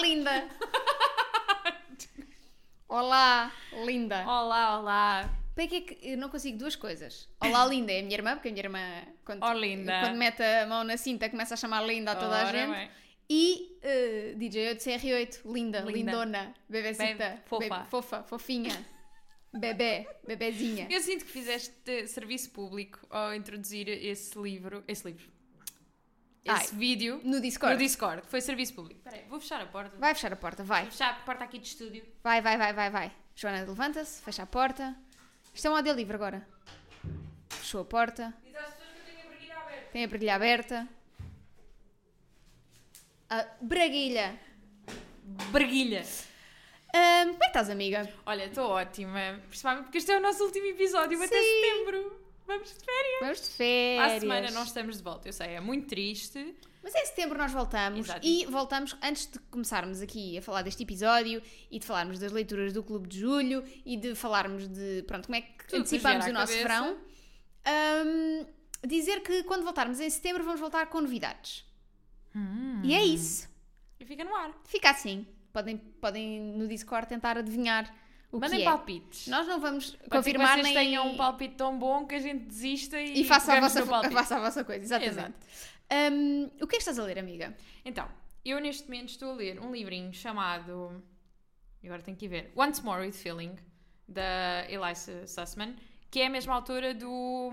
linda! Olá, linda! Olá, olá. Para que é que eu não consigo duas coisas? Olá, linda é a minha irmã, porque a minha irmã, quando, Oh, linda. quando mete a mão na cinta, começa a chamar linda a toda a Ora gente. bem. E eh, DJ de CR8, linda, Linda. lindona, bebecita, Bebe- fofa. bebe- fofa, fofinha, bebê, bebezinha. Eu sinto que fizeste serviço público ao introduzir esse livro. Esse livro. Ai, Esse vídeo No Discord. no Discord. Foi serviço público. Espera aí, vou fechar a porta. Vai fechar a porta, vai. Vou fechar a porta aqui de estúdio. Vai, vai, vai, vai, vai. Joana, levanta-se, fecha a porta. Isto é um AD livre agora. Fechou a porta, Diz às pessoas que eu tenho a briguilha aberta. tem a brilha aberta. A braguilha. Briguilha. Ahm, como é que estás, amiga? Olha, estou ótima. Principalmente porque este é o nosso último episódio até Sim. setembro. Vamos de férias. Vamos de férias. a semana nós estamos de volta. Eu sei, é muito triste. Mas em setembro nós voltamos Exato. e voltamos antes de começarmos aqui a falar deste episódio e de falarmos das leituras do Clube de Julho e de falarmos de pronto, como é que Tudo antecipamos que o nos nosso à verão. Ahm, dizer que quando voltarmos em setembro vamos voltar com novidades. E é isso. E fica no ar. Fica assim. Podem, podem no Discord tentar adivinhar o Mandem é. palpites. Nós não vamos Pode confirmar que vocês nem... tenham um palpite tão bom que a gente desista e, E faça a, vossa, faça a vossa coisa, exatamente. Exato. Ahm, o que é que estás a ler, amiga? Então, eu neste momento estou a ler um livrinho chamado. Agora tenho que ver. Once More with Feeling, da Elisa Sussman, que é a mesma autora do.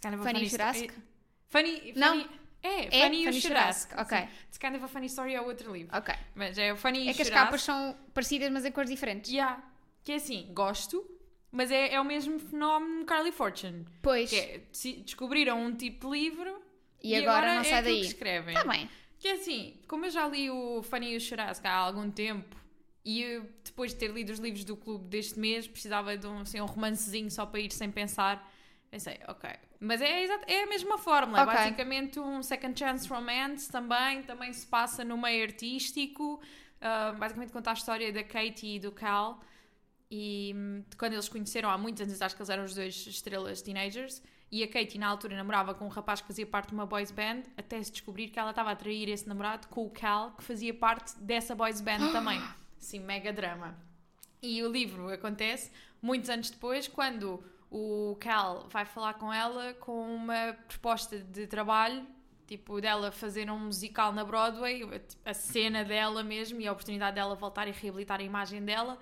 Kind of a Fanny Jurassic? story. Funny, Não. Funny- É, É? Funny, e o. Jurassic, ok. Sim. It's kind of a funny story é outro livro. Ok. Mas é o Funny e É o que as capas são parecidas, mas em cores diferentes. Yeah. Que é assim, gosto, mas é, é o mesmo fenómeno Carly Fortune. Pois. Que é, se- descobriram um tipo de livro E agora não é sai aquilo daí. que escrevem. Está bem. Que é assim, como eu já li o Fanny e o Churrasco há algum tempo e eu, depois de ter lido os livros do clube deste mês, precisava de um, assim, um romancezinho só para ir sem pensar. Pensei, ok. Mas é, é a mesma fórmula. É basicamente um second chance romance também. Também se passa no meio artístico. Ah, basicamente conta a história da Katie e do Cal. E hum, quando eles conheceram há muitos anos, acho que eles eram os dois estrelas teenagers. E a Katie, na altura, namorava com um rapaz que fazia parte de uma boys band, até se descobrir que ela estava a trair esse namorado com o Cal, que fazia parte dessa boys band também. Sim, mega drama. E o livro acontece muitos anos depois, quando o Cal vai falar com ela com uma proposta de trabalho, tipo, dela fazer um musical na Broadway, a cena dela mesmo e a oportunidade dela voltar e reabilitar a imagem dela.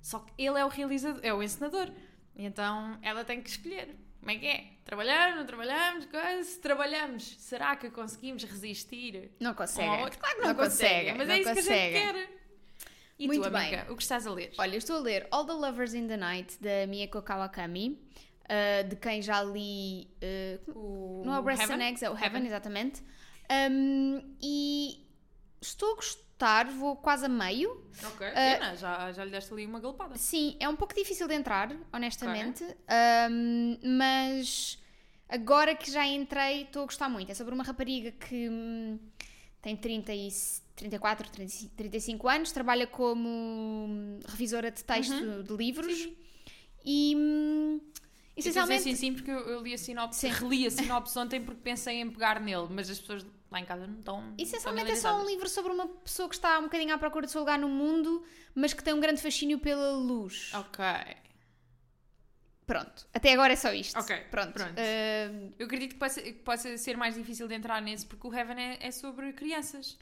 Só que ele é o realizador, é o encenador. Então ela tem que escolher. Como é que é? Trabalhamos, não trabalhamos? Coisa? Se trabalhamos, será que conseguimos resistir? Não consegue. Claro que não, Não consegue, consegue, mas não é isso que a consegue. gente quer. E Muito tu, bem. amiga, o que estás a ler? Olha, estou a ler All the Lovers in the Night, da Mieko Kawakami, uh, de quem já li. uh, O não é o Breasts and Heaven? Eggs, é o Heaven, exatamente. Um, e estou a gostar, vou quase a meio. Ok, pena, já, já lhe deste ali uma galopada. Sim, é um pouco difícil de entrar, honestamente, um, mas agora que já entrei, estou a gostar muito. É sobre uma rapariga que hum, tem 30 e, 34, 35 35 anos, trabalha como hum, revisora de texto Uhum. de livros e hum, essencialmente. assim sim porque eu, li a sinopse, Sim. reli a sinopse ontem porque pensei em pegar nele, mas as pessoas lá em casa não estão Essencialmente é só um livro sobre uma pessoa que está um bocadinho à procura do seu lugar no mundo, mas que tem um grande fascínio pela luz. Ok. Pronto, até agora é só isto. Ok, pronto. pronto. Hum, Eu acredito que possa, que possa ser mais difícil de entrar nesse porque o Heaven é, é sobre crianças.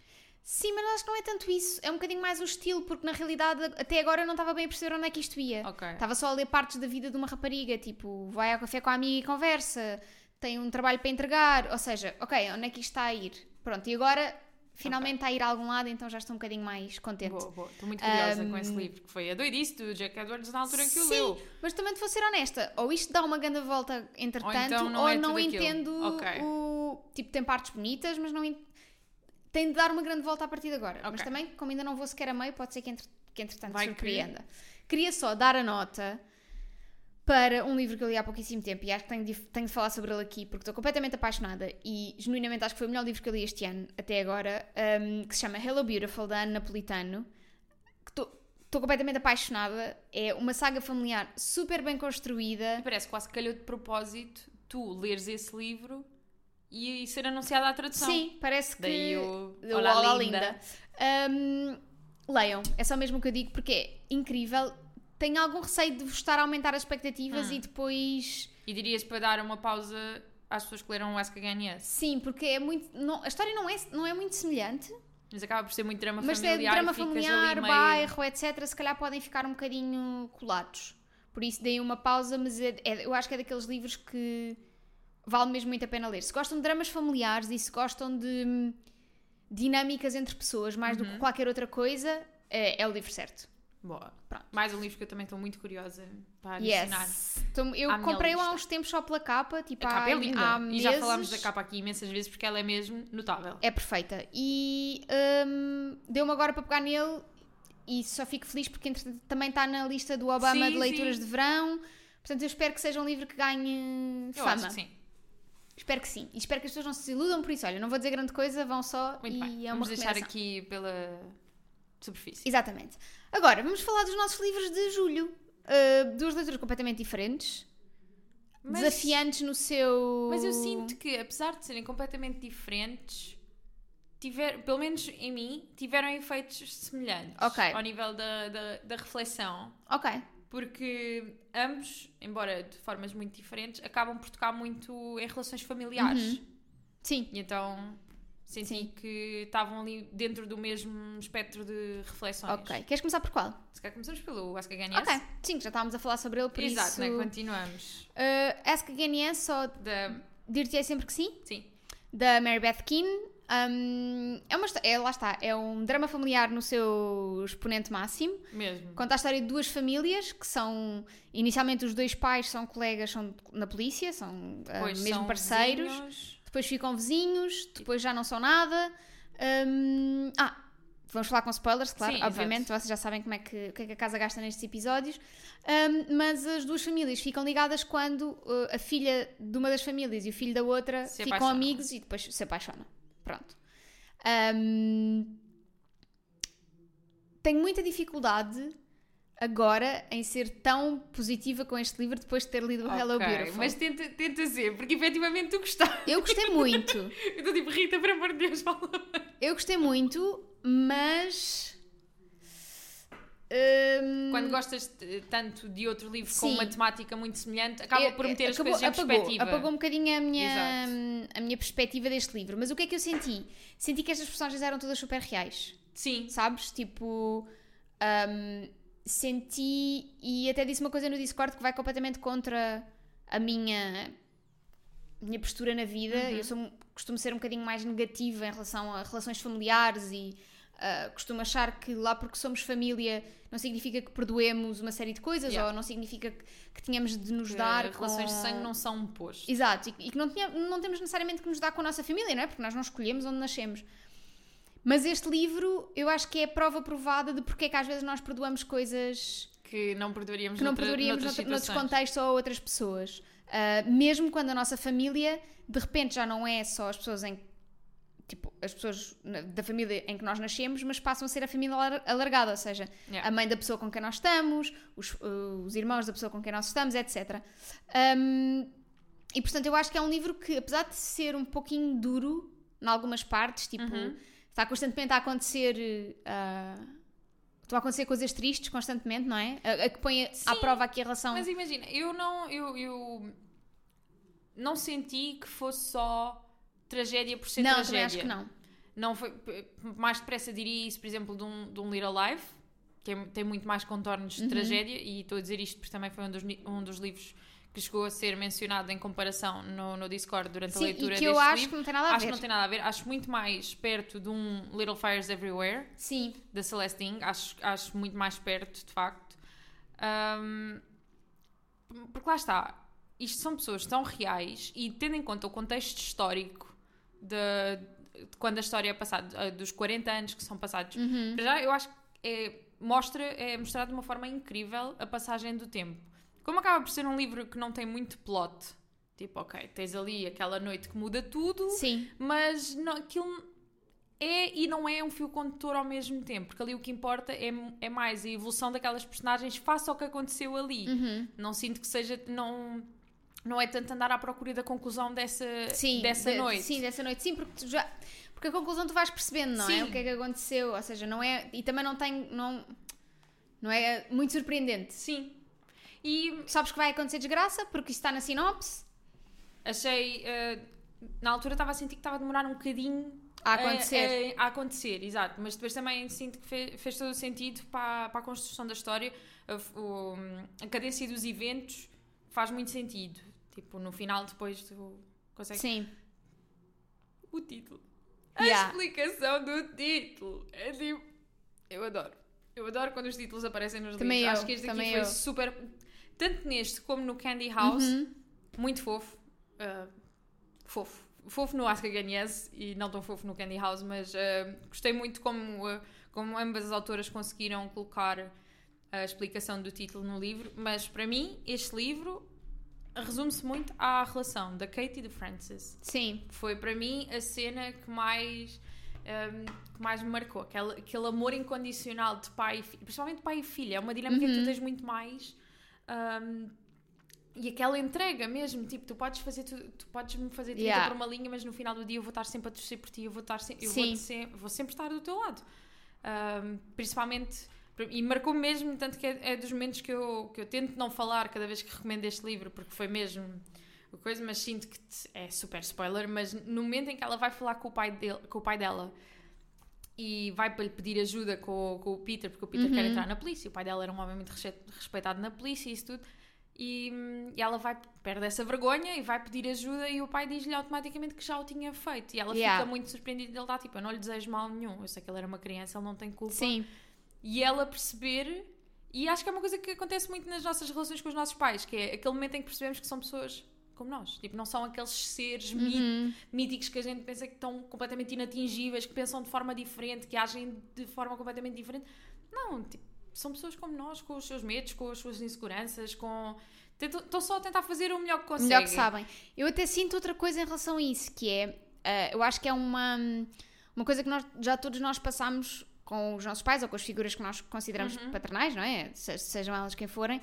Sim, mas acho que não é tanto isso. É um bocadinho mais o estilo, porque na realidade até agora eu não estava bem a perceber onde é que isto ia. Ok. Estava só a ler partes da vida de uma rapariga, tipo, vai ao café com a amiga e conversa, tem um trabalho para entregar, ou seja, ok, onde é que isto está a ir? Pronto, e agora finalmente está a ir a algum lado, então já estou um bocadinho mais contente. Boa, boa. Estou muito curiosa Um, com esse livro, que foi a doidice do Jack Edwards na altura em que o Sim, leu. mas também te vou ser honesta, ou isto dá uma grande volta entretanto, Ou então não ou é não aquilo. entendo o. Tipo, tem partes bonitas, mas não. en- Tem de dar uma grande volta a partir de agora. Mas Ok. também, como ainda não vou sequer a meio, pode ser que, entre, que entretanto Vai que- surpreenda. Queria só dar a nota para um livro que eu li há pouquíssimo tempo e acho que tenho de, tenho de falar sobre ele aqui porque estou completamente apaixonada e genuinamente acho que foi o melhor livro que eu li este ano até agora, um, que se chama Hello Beautiful, da Anne Napolitano. que Estou estou completamente apaixonada. É uma saga familiar super bem construída. E parece quase que calhou de propósito tu leres esse livro e ser anunciado à tradução. Sim, parece que. Daí o o Olá, Olá, linda. linda. Hum, leiam, é só mesmo o que eu digo porque é incrível. Tenho algum receio de vos estar a aumentar as expectativas Hum. e depois. E dirias para dar uma pausa às pessoas que leram o Ask Again Yes. Sim, porque é muito. não- a história não é, não é muito semelhante, Mas acaba por ser muito drama mas é familiar. drama e ficas familiar, meio... bairro, etc. Se calhar podem ficar um bocadinho colados. Por isso deem uma pausa, mas é- é- eu acho que é daqueles livros que vale mesmo muito a pena ler. Se gostam de dramas familiares e se gostam de hum, dinâmicas entre pessoas mais Uhum. do que qualquer outra coisa, é, é o livro certo. Boa. Pronto. Mais um livro que eu também estou muito curiosa para adicionar. Yes. Então, eu comprei-o há uns tempos só pela capa, tipo A capa há, é linda. há E já meses. falámos da capa aqui imensas vezes porque ela é mesmo notável. É perfeita. E hum, deu-me agora para pegar nele e só fico feliz porque também está na lista do Obama Sim, de leituras sim. de verão. Portanto, eu espero que seja um livro que ganhe Eu fama. acho que sim. Espero que sim. E espero que as pessoas não se desiludam por isso. Olha, não vou dizer grande coisa, vão só Muito e bem. é uma Vamos deixar aqui pela superfície. Exatamente. Agora, vamos falar dos nossos livros de julho. Uh, duas leituras completamente diferentes. Mas- Desafiantes no seu... Mas eu sinto que, apesar de serem completamente diferentes, tiver, pelo menos em mim, tiveram efeitos semelhantes ao nível da, da, da reflexão. Ok. Porque ambos, embora de formas muito diferentes, acabam por tocar muito em relações familiares. Sim. E então senti Sim. que estavam ali dentro do mesmo espectro de reflexões. Ok. Queres começar por qual? Se calhar começamos pelo Ask Again Yes. Ok. Sim, já estávamos a falar sobre ele, por Exato, isso... né? continuamos. Uh, Ask Again Yes, só Da... dir-te sempre que sim, Sim, da Mary Beth Keane. Um, é uma é, lá está, é um drama familiar no seu exponente máximo. mesmo. Conta a história de duas famílias que são. Inicialmente, os dois pais são colegas, são na polícia, são uh, mesmo são parceiros. vizinhos. Depois ficam vizinhos, depois já não são nada. Um, ah, vamos falar com spoilers, claro, Sim, obviamente. Vocês já sabem como é que, o que é que a casa gasta nestes episódios. Um, mas as duas famílias ficam ligadas quando uh, a filha de uma das famílias e o filho da outra Se ficam apaixonam. amigos e depois se apaixonam. Pronto. Um, tenho muita dificuldade agora em ser tão positiva com este livro depois de ter lido o Hello Beautiful. Mas tenta, tenta ser, porque efetivamente tu gostaste. Eu gostei muito. Eu estou tipo, Rita, por amor de Deus, fala. Eu gostei muito, mas. Hum, Quando gostas de- tanto de outro livro com Sim. uma temática muito semelhante, acaba eu- por meter as acabou- coisas em apagou, perspectiva. Apagou um bocadinho a minha, Exato. a minha perspectiva deste livro. Mas o que é que eu senti? Senti que estas personagens eram todas super reais. Sim, Sabes? Tipo. hum, senti. E até disse uma coisa no Discord que vai completamente contra a minha. minha postura na vida. Uhum. Eu sou, costumo ser um bocadinho mais negativa em relação a relações familiares e. ah, costumo achar que lá porque somos família não significa que perdoemos uma série de coisas Yeah. ou não significa que, que tenhamos de nos que dar relações com... de sangue não são um posto. Exato, e, e que não, tinha- não temos necessariamente que nos dar com a nossa família, não é? Porque nós não escolhemos onde nascemos. Mas este livro, eu acho que é a prova provada de porque é que às vezes nós perdoamos coisas Que não perdoaríamos, que não noutra, perdoaríamos noutras noutros contextos ou a outras pessoas. Ah, mesmo quando a nossa família, de repente, já não é só as pessoas em tipo, as pessoas da família em que nós nascemos, mas passam a ser a família alar- alargada, ou seja, Yeah. a mãe da pessoa com quem nós estamos, os, uh, os irmãos da pessoa com quem nós estamos, etc. Um, e portanto, eu acho que é um livro que, apesar de ser um pouquinho duro em algumas partes, tipo, Uhum. está constantemente a acontecer. uh, Estão a acontecer coisas tristes constantemente, não é? A, a que põe à Sim, prova aqui a relação. Mas imagina, eu não, eu, eu não senti que fosse só tragédia por ser não, tragédia. também acho que não. Não foi, mais depressa diria isso, por exemplo, de um, de um Little Life, que é- tem muito mais contornos de Uhum. tragédia, e estou a dizer isto porque também foi um dos, um dos livros que chegou a ser mencionado em comparação no, no Discord durante a Sim, leitura e que eu acho livro. que não tem nada a acho ver. que não tem nada a ver, acho muito mais perto de um Little Fires Everywhere, Sim, da Celestine, acho, acho muito mais perto, de facto. Ahm, porque lá está, isto são pessoas tão reais e tendo em conta o contexto histórico de, de quando a história é passada, eh, dos 40 anos que são passados, Uhum. para já eu acho que é, mostra, é mostrado de uma forma incrível a passagem do tempo. Como acaba por ser um livro que não tem muito plot, tipo, ok, tens ali aquela noite que muda tudo, sim, mas não, aquilo é e não é um fio condutor ao mesmo tempo, porque ali o que importa é, é mais a evolução daquelas personagens face ao que aconteceu ali. Uhum. Não sinto que seja. Não, não é tanto andar à procura da conclusão dessa, Sim, dessa de- noite. Sim, dessa noite. Sim, porque já. Porque a conclusão tu vais percebendo, não é? Sim. O que é que aconteceu. Ou seja, não é. E também não tem. Não, não é muito surpreendente. Sim. E sabes que vai acontecer desgraça, porque isso está na sinopse. achei. eh, na altura estava a sentir que estava a demorar um bocadinho A acontecer. A, a- a acontecer, exato. Mas depois também sinto que fe- fez, todo o sentido para, para a construção da história. A, o- a cadência dos eventos faz muito sentido. Tipo, no final, depois tu consegues. Sim. O título. A Yeah. explicação do título. É tipo. Eu adoro. Eu adoro quando os títulos aparecem nos Também livros. eu, Acho que este aqui foi eu. super. Tanto neste como no Candy House. Uhum. Muito fofo. Uh, fofo. Fofo no Ask Again Yes e não tão fofo no Candy House, mas uh, gostei muito como, uh, como ambas as autoras conseguiram colocar a explicação do título no livro. Mas para mim, este livro resume-se muito à relação da Kate e do Francis. Sim. Foi para mim a cena que mais. um, que mais me marcou, aquele, aquele amor incondicional de pai e filho, principalmente pai e filha, é uma dinâmica que tu tens muito mais um, e aquela entrega mesmo, tipo, tu podes fazer tu, tu podes me fazer 30 Yeah. por uma linha, mas no final do dia eu vou estar sempre a torcer por ti, eu vou estar sempre, eu vou, vou sempre estar do teu lado. Um, principalmente e marcou mesmo, tanto que é, é dos momentos que eu, que eu tento não falar cada vez que recomendo este livro, porque foi mesmo a coisa, mas sinto que te- é super spoiler, mas no momento em que ela vai falar com o pai, dele, com o pai dela e vai para lhe pedir ajuda com, o- com o Peter, porque o Peter quer Uhum. entrar na polícia, o pai dela era um homem muito respe- respeitado na polícia e isso tudo, e, e ela vai, perde essa vergonha e vai pedir ajuda e o pai diz-lhe automaticamente que já o tinha feito, e ela Yeah. fica muito surpreendida, ele está tipo, eu não lhe desejo mal nenhum, eu sei que ele era uma criança, ele não tem culpa, Sim. E ela perceber, e acho que é uma coisa que acontece muito nas nossas relações com os nossos pais, que é aquele momento em que percebemos que são pessoas como nós. Tipo, não são aqueles seres Uhum. míticos que a gente pensa que estão completamente inatingíveis, que pensam de forma diferente, que agem de forma completamente diferente. Não, tipo, são pessoas como nós, com os seus medos, com as suas inseguranças, com. Estão só a tentar fazer o melhor que conseguem. Melhor que sabem. Eu até sinto outra coisa em relação a isso, que é, ah, eu acho que é uma, uma coisa que nós, já todos nós passamos com os nossos pais ou com as figuras que nós consideramos Uhum. paternais, não é? Se- sejam elas quem forem,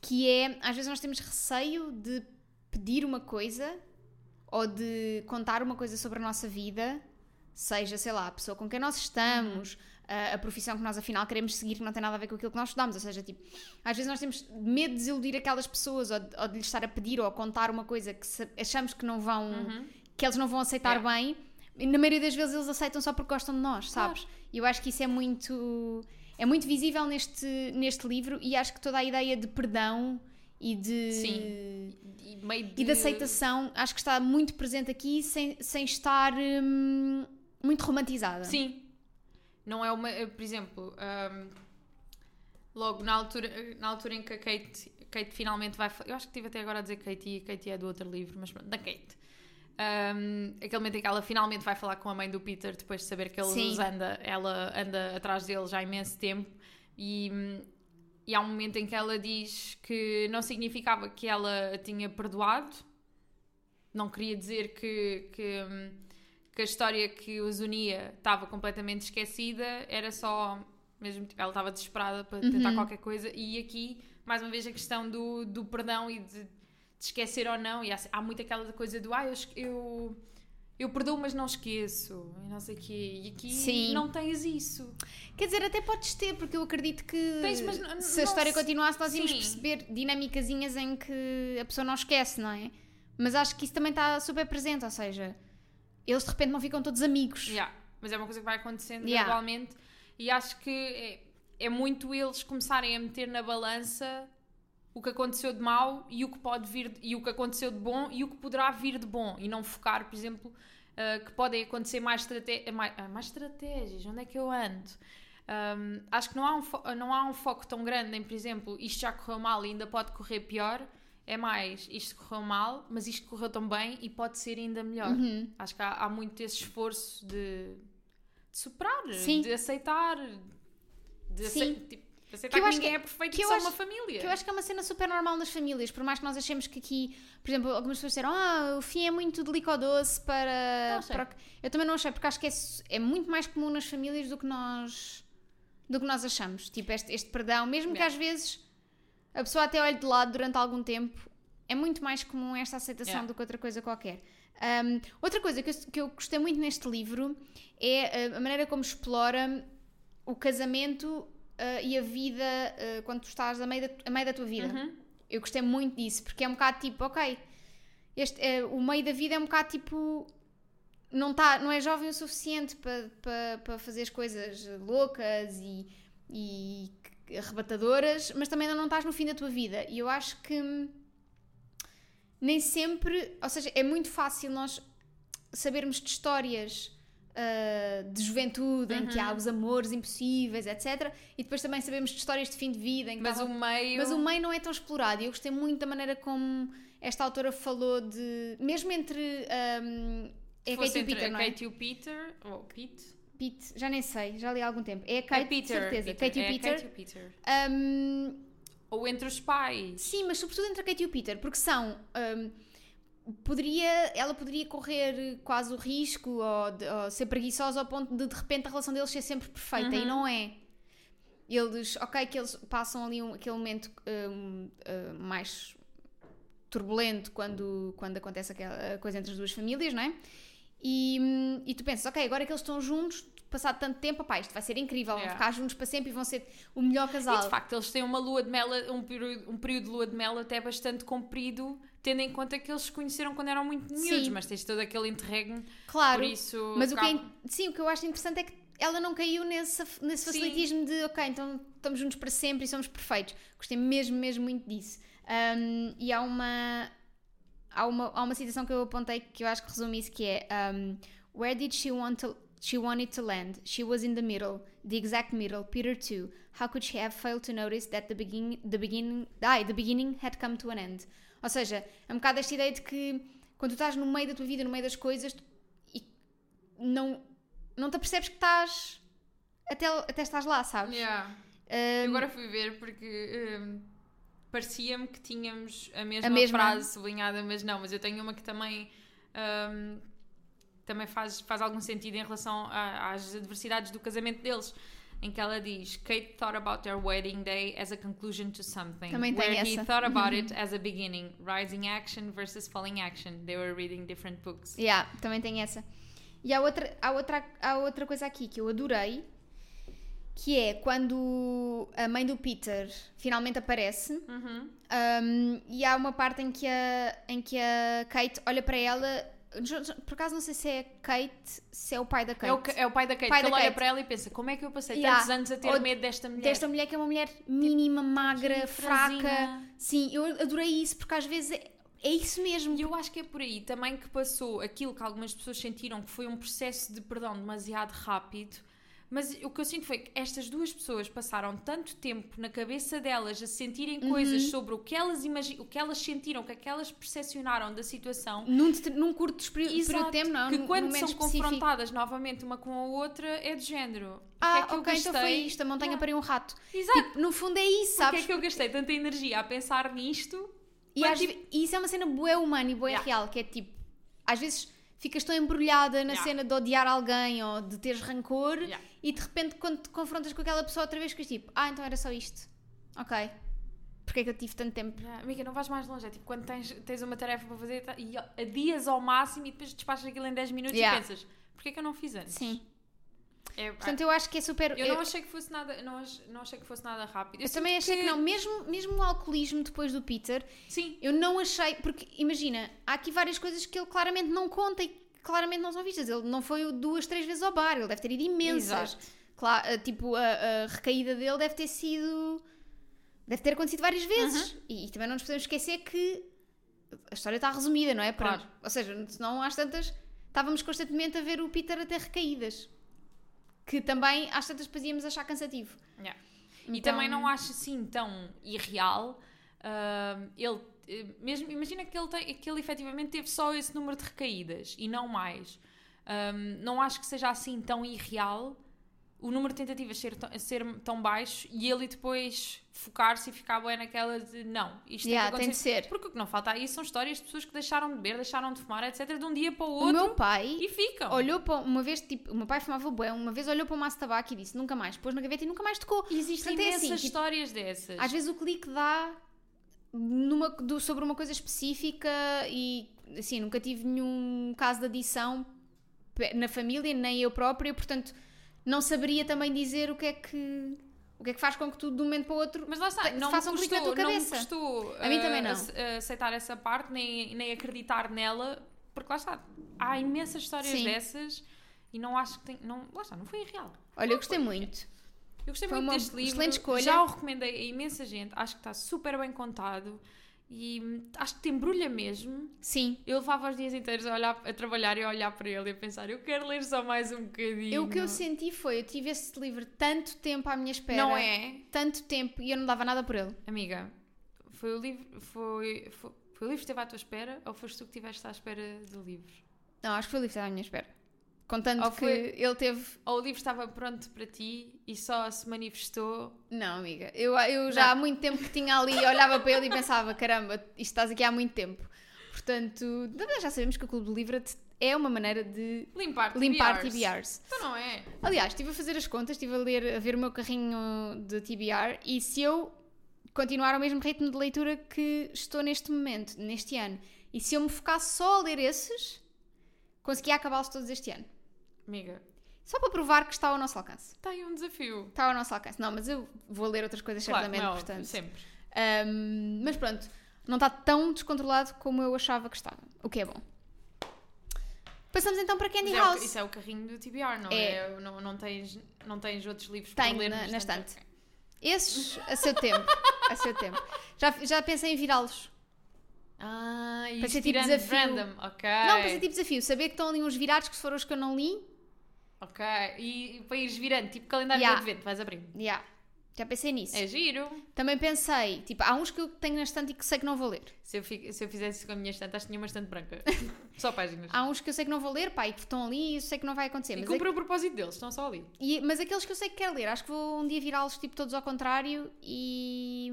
que é, às vezes nós temos receio de pedir uma coisa ou de contar uma coisa sobre a nossa vida, seja, sei lá, a pessoa com quem nós estamos, a, a profissão que nós afinal queremos seguir que não tem nada a ver com aquilo que nós estudamos, ou seja, tipo, às vezes nós temos medo de desiludir aquelas pessoas ou de, ou de lhes estar a pedir ou a contar uma coisa que se- achamos que não vão, Uhum. que eles não vão aceitar bem, na maioria das vezes eles aceitam só porque gostam de nós, sabes? E eu acho que isso é muito é muito visível neste, neste livro e acho que toda a ideia de perdão e de Sim. E, meio e de aceitação acho que está muito presente aqui sem, sem estar hum, muito romantizada. Sim. Não é uma. eh, Por exemplo, ahm, logo na altura, na altura em que a Kate, Kate finalmente vai. Eu acho que estive até agora a dizer Kate e Kate é do outro livro, mas pronto, da Kate. Ahm, aquele momento em que ela finalmente vai falar com a mãe do Peter depois de saber que ele Sim. os anda, ela anda atrás dele já há imenso tempo e, hum, e há um momento em que ela diz que não significava que ela a tinha perdoado, não queria dizer que, que, hum, que a história que os unia estava completamente esquecida, era só mesmo tipo, ela estava desesperada para tentar Uhum. qualquer coisa e aqui mais uma vez a questão do, do perdão e de, de esquecer ou não e há, há muito aquela coisa do ah, eu, eu, eu perdoo mas não esqueço e não sei o quê e aqui Sim. não tens isso Quer dizer, até podes ter, porque eu acredito que Tens, mas se a história se- continuasse, nós íamos Sim. perceber dinâmicazinhas em que a pessoa não esquece, não é? Mas acho que isso também está super presente, ou seja, eles de repente não ficam todos amigos. Yeah, mas é uma coisa que vai acontecendo Yeah. gradualmente e acho que é, é muito eles começarem a meter na balança o que aconteceu de mau e o que pode vir e o que aconteceu de bom e o que poderá vir de bom e não focar, por exemplo, ah, que podem acontecer mais, estrate mais, ah, mais estratégias, onde é que eu ando? Um, acho que não há, um não há um foco tão grande em, por exemplo, isto já correu mal e ainda pode correr pior. É mais, isto correu mal, mas isto correu tão bem e pode ser ainda melhor. Uhum. Acho que há, há muito esse esforço de, de superar, Sim. de aceitar, de Sim. acei- tipo, aceitar Que eu que, acho ninguém que- é perfeito que são acho- uma família. Que eu acho que é uma cena super normal nas famílias, por mais que nós achemos que aqui, por exemplo, algumas pessoas disseram, ah, o fim é muito delicadoce para. Para o que-" Eu também não achei, porque acho que é, é muito mais comum nas famílias do que nós do que nós achamos. Tipo, este, este perdão, mesmo que às vezes a pessoa até olhe de lado durante algum tempo, é muito mais comum esta aceitação Yeah. do que outra coisa qualquer. Um, outra coisa que eu, que eu gostei muito neste livro é a maneira como explora o casamento uh, e a vida uh, quando tu estás a meio, da, a meio da tua vida. Uhum. Eu gostei muito disso, porque é um bocado tipo, ok, este, é, o meio da vida é um bocado tipo. Não, tá, não é jovem o suficiente para pa, pa fazer as coisas loucas e, e arrebatadoras, mas também ainda não estás no fim da tua vida. E eu acho que nem sempre. Ou seja, é muito fácil nós sabermos de histórias ah, de juventude em que há os amores impossíveis, etc. E depois também sabemos de histórias de fim de vida em que Mas o meio. mas o meio não é tão explorado e eu gostei muito da maneira como esta autora falou de. Mesmo entre. um, é fosse Kate e o Peter, não é? Kate e o Peter. Ou Pete? Pete, já nem sei, já li há algum tempo. É a Kate, é Peter. certeza. Peter, Kate e o é Peter. O Peter. Um, Ou entre os pais. sim, mas sobretudo entre a Kate e o Peter, porque são. um, poderia, ela poderia correr quase o risco ou, de- ou ser preguiçosa ao ponto de de repente a relação deles ser sempre perfeita e não é. Eles, ok, que eles passam ali um, aquele momento um, uh, mais turbulento quando, quando acontece aquela coisa entre as duas famílias, não é? E, hum, e tu pensas, ok, agora que eles estão juntos, passado tanto tempo, pá, isto vai ser incrível, vão ficar juntos para sempre e vão ser o melhor casal. E de facto, eles têm uma lua de mel, um período, um período de lua de mel até bastante comprido, tendo em conta que eles se conheceram quando eram muito miúdos, Sim. mas tens todo aquele interregno, claro, por isso. mas o que é, sim, o que eu acho interessante é que ela não caiu nesse, nesse Sim. facilitismo de, ok, então estamos juntos para sempre e somos perfeitos. Gostei mesmo, mesmo muito disso. Um, e há uma, há uma há uma citação que eu apontei que eu acho que resume isso que é um, Where did she want to she wanted to land? She was in the middle, the exact middle. Peter too. How could she have failed to notice that the beginning the beginning ai, the beginning had come to an end? Ou seja, é um bocado esta ideia de que quando tu estás no meio da tua vida, no meio das coisas tu- e não não te apercebes que estás até, até estás lá, sabes? Yeah. Um, agora fui ver porque hum, parecia-me que tínhamos a mesma, mesma. frase sublinhada, mas não, mas eu tenho uma que também hum, também faz, faz algum sentido em relação a- às adversidades do casamento deles. Em que ela diz: Kate thought about their wedding day as a conclusion to something. Também tem where he essa. thought about it as a beginning, rising action versus falling action. They were reading different books. Yeah, também tem essa. E há outra, há, outra, há outra coisa aqui que eu adorei, que é quando a mãe do Peter finalmente aparece Uhum. um, e há uma parte em que, a, em que a Kate olha para ela. Por acaso não sei se é Kate, se é o pai da Kate. É, o, é o pai da Kate, Pai que da ele olha Kate. para ela e pensa: como é que eu passei Yeah. tantos anos a ter Ou medo desta mulher? Desta mulher que é uma mulher mínima, magra, fraca. Sim, eu adorei isso porque às vezes é, é isso mesmo. E eu acho que é por aí também que passou aquilo que algumas pessoas sentiram que foi um processo de perdão demasiado rápido. Mas o que eu sinto foi que estas duas pessoas passaram tanto tempo na cabeça delas a sentirem Uhum. coisas sobre o que elas imagi- o que elas sentiram, o que é que elas percepcionaram da situação. Num, num curto período, de tempo, não. que num quando são específico. confrontadas novamente uma com a outra é de género. Porque Ah, é que eu ok, então foi isto. A montanha Yeah. pariu um rato. Exato. Tipo, no fundo é isso, Porque sabes? é que eu gastei tanta energia a pensar nisto? E, às tipo, e isso é uma cena boa humana e boa Yeah. real, que é tipo, às vezes ficas tão embrulhada na Yeah. cena de odiar alguém ou de teres rancor Yeah. e de repente quando te confrontas com aquela pessoa outra vez ficas tipo, ah, então era só isto. Ok. Porque é que eu tive tanto tempo? Yeah, amiga, não vais mais longe. É tipo quando tens, tens uma tarefa para fazer e adias ao máximo e depois despachas aquilo em 10 minutos Yeah. e pensas, porquê que eu não fiz antes? Sim. É, Portanto, eu acho que é super. eu não achei que fosse nada, não, não achei que fosse nada rápido. eu sinto também achei que... não. Mesmo, mesmo o alcoolismo depois do Peter, Sim, eu não achei. Porque imagina, há aqui várias coisas que ele claramente não conta e que claramente não são vistas. Ele não foi duas, três vezes ao bar, ele deve ter ido imensas. Exato. Cla- eh, tipo, a, a recaída dele deve ter sido. Deve ter acontecido várias vezes. E, e também não nos podemos esquecer que a história está resumida, não é? Claro. Ou seja, senão às tantas estávamos constantemente a ver o Peter a ter recaídas. Que também às tantas fazíamos achar cansativo. Yeah. E Então- também não acho assim tão irreal. ah, ele, eh, mesmo, imagina que ele, tem, que ele efetivamente teve só esse número de recaídas e não mais. Ah, não acho que seja assim tão irreal o número de tentativas ser, tão- ser tão baixo e ele depois focar-se e ficar bem naquela de não, isto Yeah, tem que tem de ser. Porque o que não falta aí são histórias de pessoas que deixaram de beber, deixaram de fumar, etc. de um dia para o O outro meu pai e ficam. olhou para uma vez, tipo, o meu pai fumava bué, uma vez olhou para um maço de tabaco e disse nunca mais, pôs na gaveta e nunca mais tocou. Existem Portanto, é assim, tipo, histórias dessas. Às vezes o clique dá numa, do- sobre uma coisa específica e assim, nunca tive nenhum caso de adição na família, nem eu própria, portanto não saberia também dizer o que é que o que é que faz com que tudo de um momento para o outro Mas lá está, não me, façam clique na custou, tua não me cabeça. custou A mim também não. ace- aceitar essa parte, nem, nem acreditar nela, porque lá está, há imensas histórias Sim. dessas e não acho que tem. Não, lá está, não foi real. Olha, eu gostei muito. Eu gostei Foi muito deste livro. excelente escolha. Já o recomendei a imensa gente. Acho que está super bem contado e acho que te embrulha mesmo. Sim. Eu levava os dias inteiros a, olhar, a trabalhar e a olhar para ele e a pensar: eu quero ler só mais um bocadinho. Eu, o que eu senti foi, eu tive esse livro tanto tempo à minha espera. Não é? Tanto tempo e eu não dava nada por ele. Amiga, foi o livro. Foi, foi, foi o livro que esteve à tua espera ou foste tu que estiveste à espera do livro? Não, acho que foi o livro que estava à minha espera. Contando Ou que foi- ele teve. Ou o livro estava pronto para ti e só se manifestou? Não, amiga. Eu, eu já há muito tempo que tinha ali, olhava para ele e pensava: caramba, isto estás aqui há muito tempo. Portanto, já sabemos que o Clube do Livro é uma maneira de Limpar TBRs. limpar TBRs. Então não é? Aliás, estive a fazer as contas, estive a, ler, a ver o meu carrinho de TBR e se eu continuar ao mesmo ritmo de leitura que estou neste momento, neste ano, e se eu me focasse só a ler esses, conseguia acabá-los todos este ano. Amiga, Só para provar que está ao nosso alcance. aí um desafio. Está ao nosso alcance. Não, mas eu vou ler outras coisas Claro, certamente, não, portanto. sempre. Ahm, mas pronto, não está tão descontrolado como eu achava que estava, o que é bom. Passamos então para Candy Mas é o- House. isso é o carrinho do TBR, não É. é? Não, não, tens, não tens outros livros para Tenho ler na, no na estante? estante. Esses, a seu tempo. a seu tempo. Já, já pensei em virá-los. Ah, e Para ser tipo desafio. random, ok. Não, para ser tipo desafio. Saber que estão ali uns virados que foram os que eu não li. Ok, e, e para ires virando, tipo calendário Yeah. de advento, vais abrindo. Yeah. Já pensei nisso. É giro. Também pensei, tipo, há uns que eu tenho na estante e que sei que não vou ler. Se eu, fi- se eu fizesse isso com a minha estante, acho que tinha uma estante branca. Só páginas. Há uns que eu sei que não vou ler, pá, e que estão ali e sei que não vai acontecer. e cumpre o propósito deles, estão só ali. e- mas aqueles que eu sei que quero ler, acho que vou um dia virá-los tipo todos ao contrário e.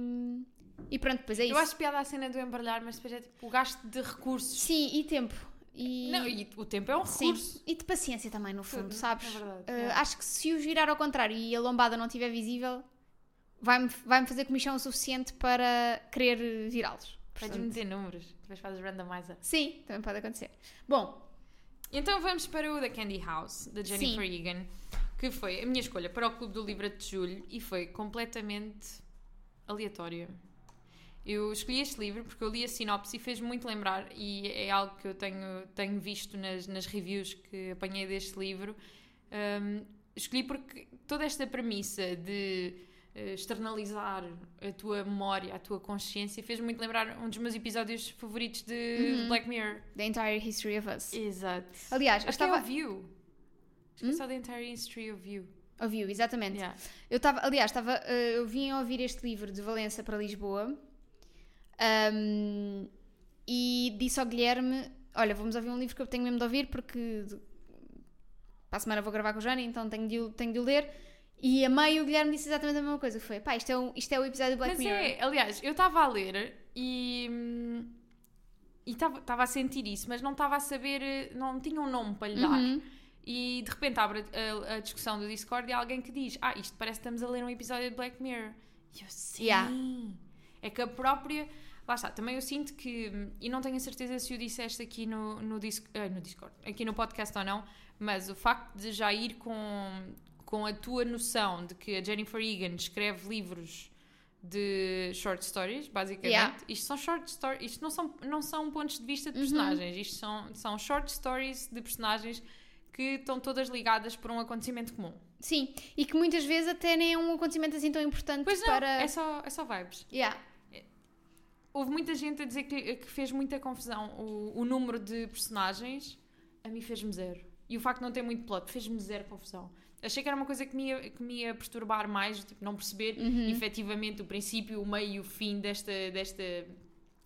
E pronto, depois é isso. Eu acho piada a cena do embaralhar, mas depois é tipo o gasto de recursos. Sim, e tempo. E... Não, e o tempo é um Sim, recurso. e de paciência também, no fundo, Tudo, sabes? é verdade, Uh, é. Acho que se os virar ao contrário e a lombada não estiver visível, vai-me vai fazer comichão o suficiente para querer virá-los. Podes Portanto, meter números, depois fazes randomizer. Sim, também pode acontecer. Bom, Então vamos para o The Candy House, da Jennifer Egan, que foi a minha escolha para o Clube do Livro de Julho e foi completamente aleatória. Eu escolhi este livro porque eu li a sinopse e fez-me muito lembrar, e é algo que eu tenho, tenho visto nas, nas reviews que apanhei deste livro. Um, escolhi porque toda esta premissa de eh, externalizar a tua memória, a tua consciência, fez-me muito lembrar um dos meus episódios favoritos de Black Mirror. The Entire History of Us. Exato. Aliás, eu Acho que é estava. o View. Acho que é só The Entire History of You. Ouviu, exatamente. Yeah. Eu estava, aliás, estava, eh, eu vim a ouvir este livro de Valença para Lisboa ahm, e disse ao Guilherme: Olha, vamos ouvir um livro que eu tenho mesmo de ouvir porque para a semana vou gravar com o Jani, então tenho de, o- tenho de o ler. E a meio o Guilherme disse exatamente a mesma coisa: Foi pá, isto é o, isto é o episódio do Black Mas Mirror. é, aliás, eu estava a ler e. E estava a sentir isso, mas não estava a saber, não tinha um nome para lhe dar. Uhum. E de repente abre a, a discussão do Discord e há alguém que diz: Ah, isto parece que estamos a ler um episódio de Black Mirror. E eu, sim. Yeah. É que a própria. Lá está, também eu sinto que. E não tenho a certeza se o disseste aqui no, no, Dis- eh, no Discord, aqui no podcast ou não, mas o facto de já ir com, com a tua noção de que a Jennifer Egan escreve livros de short stories, basicamente. Yeah. Isto são short stories, isto não são, não são pontos de vista de Uhum. personagens, isto são, são short stories de personagens que estão todas ligadas por um acontecimento comum. Sim, e que muitas vezes até nem é um acontecimento assim tão importante Pois não, para. é, só, é só vibes. Yeah. Houve muita gente a dizer que, que fez muita confusão o, o número de personagens. A mim fez-me zero. E o facto de não ter muito plot fez-me zero confusão. Achei que era uma coisa que me ia, que me ia perturbar mais, tipo, não perceber Uhum. efetivamente o princípio, o meio e o fim desta, desta,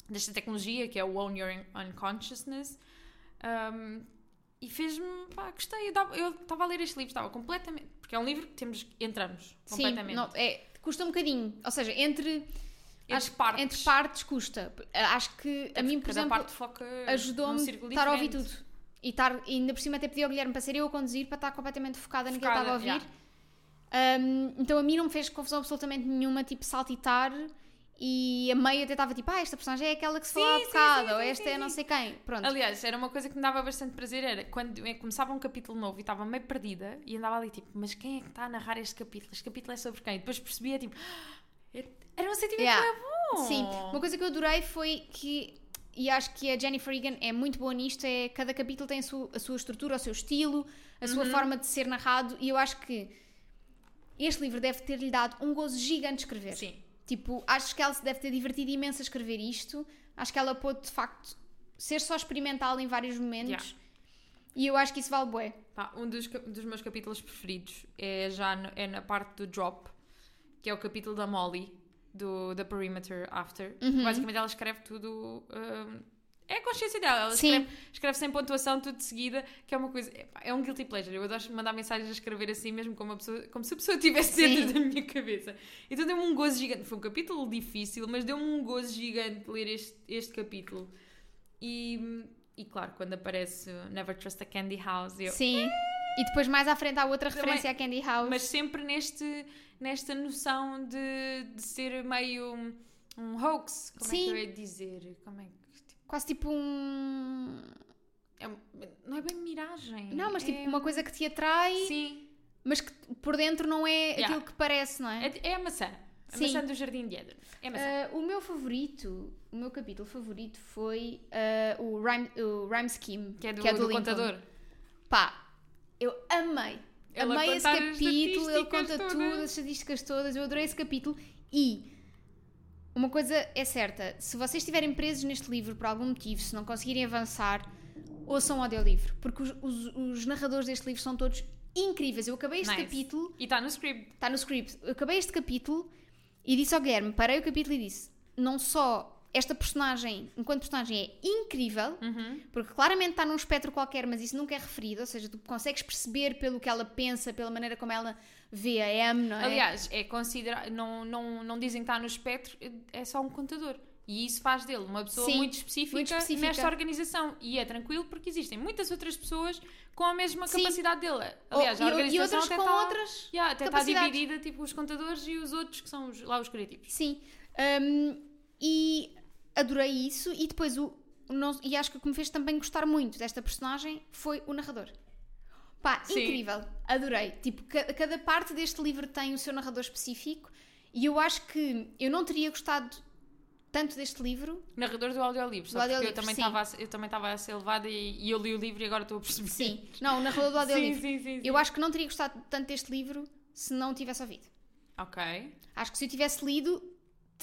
desta tecnologia que é o Own Your Unconsciousness. Um, e fez-me, pá, gostei. Eu estava a ler este livro, estava completamente. Porque é um livro que temos, entramos Sim, completamente. não, é, custa um bocadinho. Ou seja, Entre acho- partes. entre partes custa. Acho que a mim, por exemplo, ajudou-me estar a ouvir tudo. E, estar, e ainda por cima até pedi ao Guilherme para ser eu a conduzir para estar completamente focada no que Focada, estava a ouvir. Um, então a mim não me fez confusão absolutamente nenhuma, tipo saltitar e a meio até estava tipo, ah, esta personagem é aquela que se Sim, falou há sim, bocado, sim, ou sim, esta sim, é não sim. sei quem. Pronto. Aliás, era uma coisa que me dava bastante prazer, era quando eu começava um capítulo novo e estava meio perdida e andava ali tipo, mas quem é que está a narrar este capítulo? Este capítulo é sobre quem? E depois percebia tipo, "Ah, era um sentimento Yeah. bom. Sim, uma coisa que eu adorei foi que, e acho que a Jennifer Egan é muito boa nisto, é cada capítulo tem a sua, a sua estrutura, o seu estilo, a Uhum. sua forma de ser narrado, e eu acho que este livro deve ter-lhe dado um gozo gigante de escrever. Sim. Tipo, acho que ela se deve ter divertido imenso a escrever isto, acho que ela pôde, de facto, ser só experimental em vários momentos, Yeah. e eu acho que isso vale bué. Pá, um dos, dos meus capítulos preferidos é já no- é na parte do drop, que é o capítulo da Molly, do The Perimeter After. Uhum. Basicamente ela escreve tudo. hum, é a consciência dela, ela Sim. escreve, escreve sem pontuação, tudo de seguida, que é uma coisa. É, é um guilty pleasure. Eu adoro mandar mensagens a escrever assim, mesmo como, uma pessoa, como se a pessoa estivesse Sim. dentro da minha cabeça. Então deu-me um gozo gigante. Foi um capítulo difícil, mas deu-me um gozo gigante ler este, este capítulo. E, e claro, quando aparece Never Trust a Candy House, eu, Sim. E depois mais à frente há outra Também- referência à Candy House. mas sempre neste, nesta noção de, de ser meio um, um hoax. Como é Sim. que eu ia dizer? Como é que. tipo, Quase tipo um... é não é bem miragem. Não, mas tipo é- uma coisa que te atrai, Sim. mas que por dentro não é Yeah. aquilo que parece, não é? É, é a maçã. A Sim. maçã do Jardim de Éden. É a maçã. Ah, o meu favorito, o meu capítulo favorito foi ah, o, rhyme, o Rhyme Scheme, que é do, do Lincoln. contador. Pá, eu amei. Ele a amei esse capítulo, ele conta todas. tudo, as estatísticas todas, eu adorei esse capítulo e uma coisa é certa, se vocês estiverem presos neste livro por algum motivo, se não conseguirem avançar, ouçam o audiolivro, porque os, os, os narradores deste livro são todos incríveis. Eu acabei este Nice. capítulo E está no script. está no script. Eu acabei este capítulo e disse ao Guilherme, parei o capítulo e disse: não só esta personagem, enquanto personagem, é incrível, Uhum. porque claramente está num espectro qualquer, mas isso nunca é referido, ou seja, tu consegues perceber pelo que ela pensa, pela maneira como ela vê a M, não é? Aliás, é considerar, não, não, não dizem que está no espectro, é só um contador. E isso faz dele uma pessoa Sim, muito, específica muito específica. nesta organização. E é tranquilo porque existem muitas outras pessoas com a mesma Sim. capacidade dele. Ou- Aliás, a e- e, organização outras até com está, outras. Yeah, até está dividida, tipo os contadores e os outros que são os- lá os criativos. Sim. Um, e adorei isso. E depois, o, e acho que o que me fez também gostar muito desta personagem foi o narrador. Pá, Sim. incrível. Adorei. Tipo, ca- cada parte deste livro tem o seu narrador específico. E eu acho que eu não teria gostado tanto deste livro. Narrador do audiolivro, só Do porque eu audiolivro, também sim. estava a- eu também estava a ser levada e, e eu li o livro e agora estou a perceber. Sim. Não, o narrador do audiolivro. sim, sim, sim. Eu acho que não teria gostado tanto deste livro se não tivesse ouvido. Ok. Acho que se eu tivesse lido,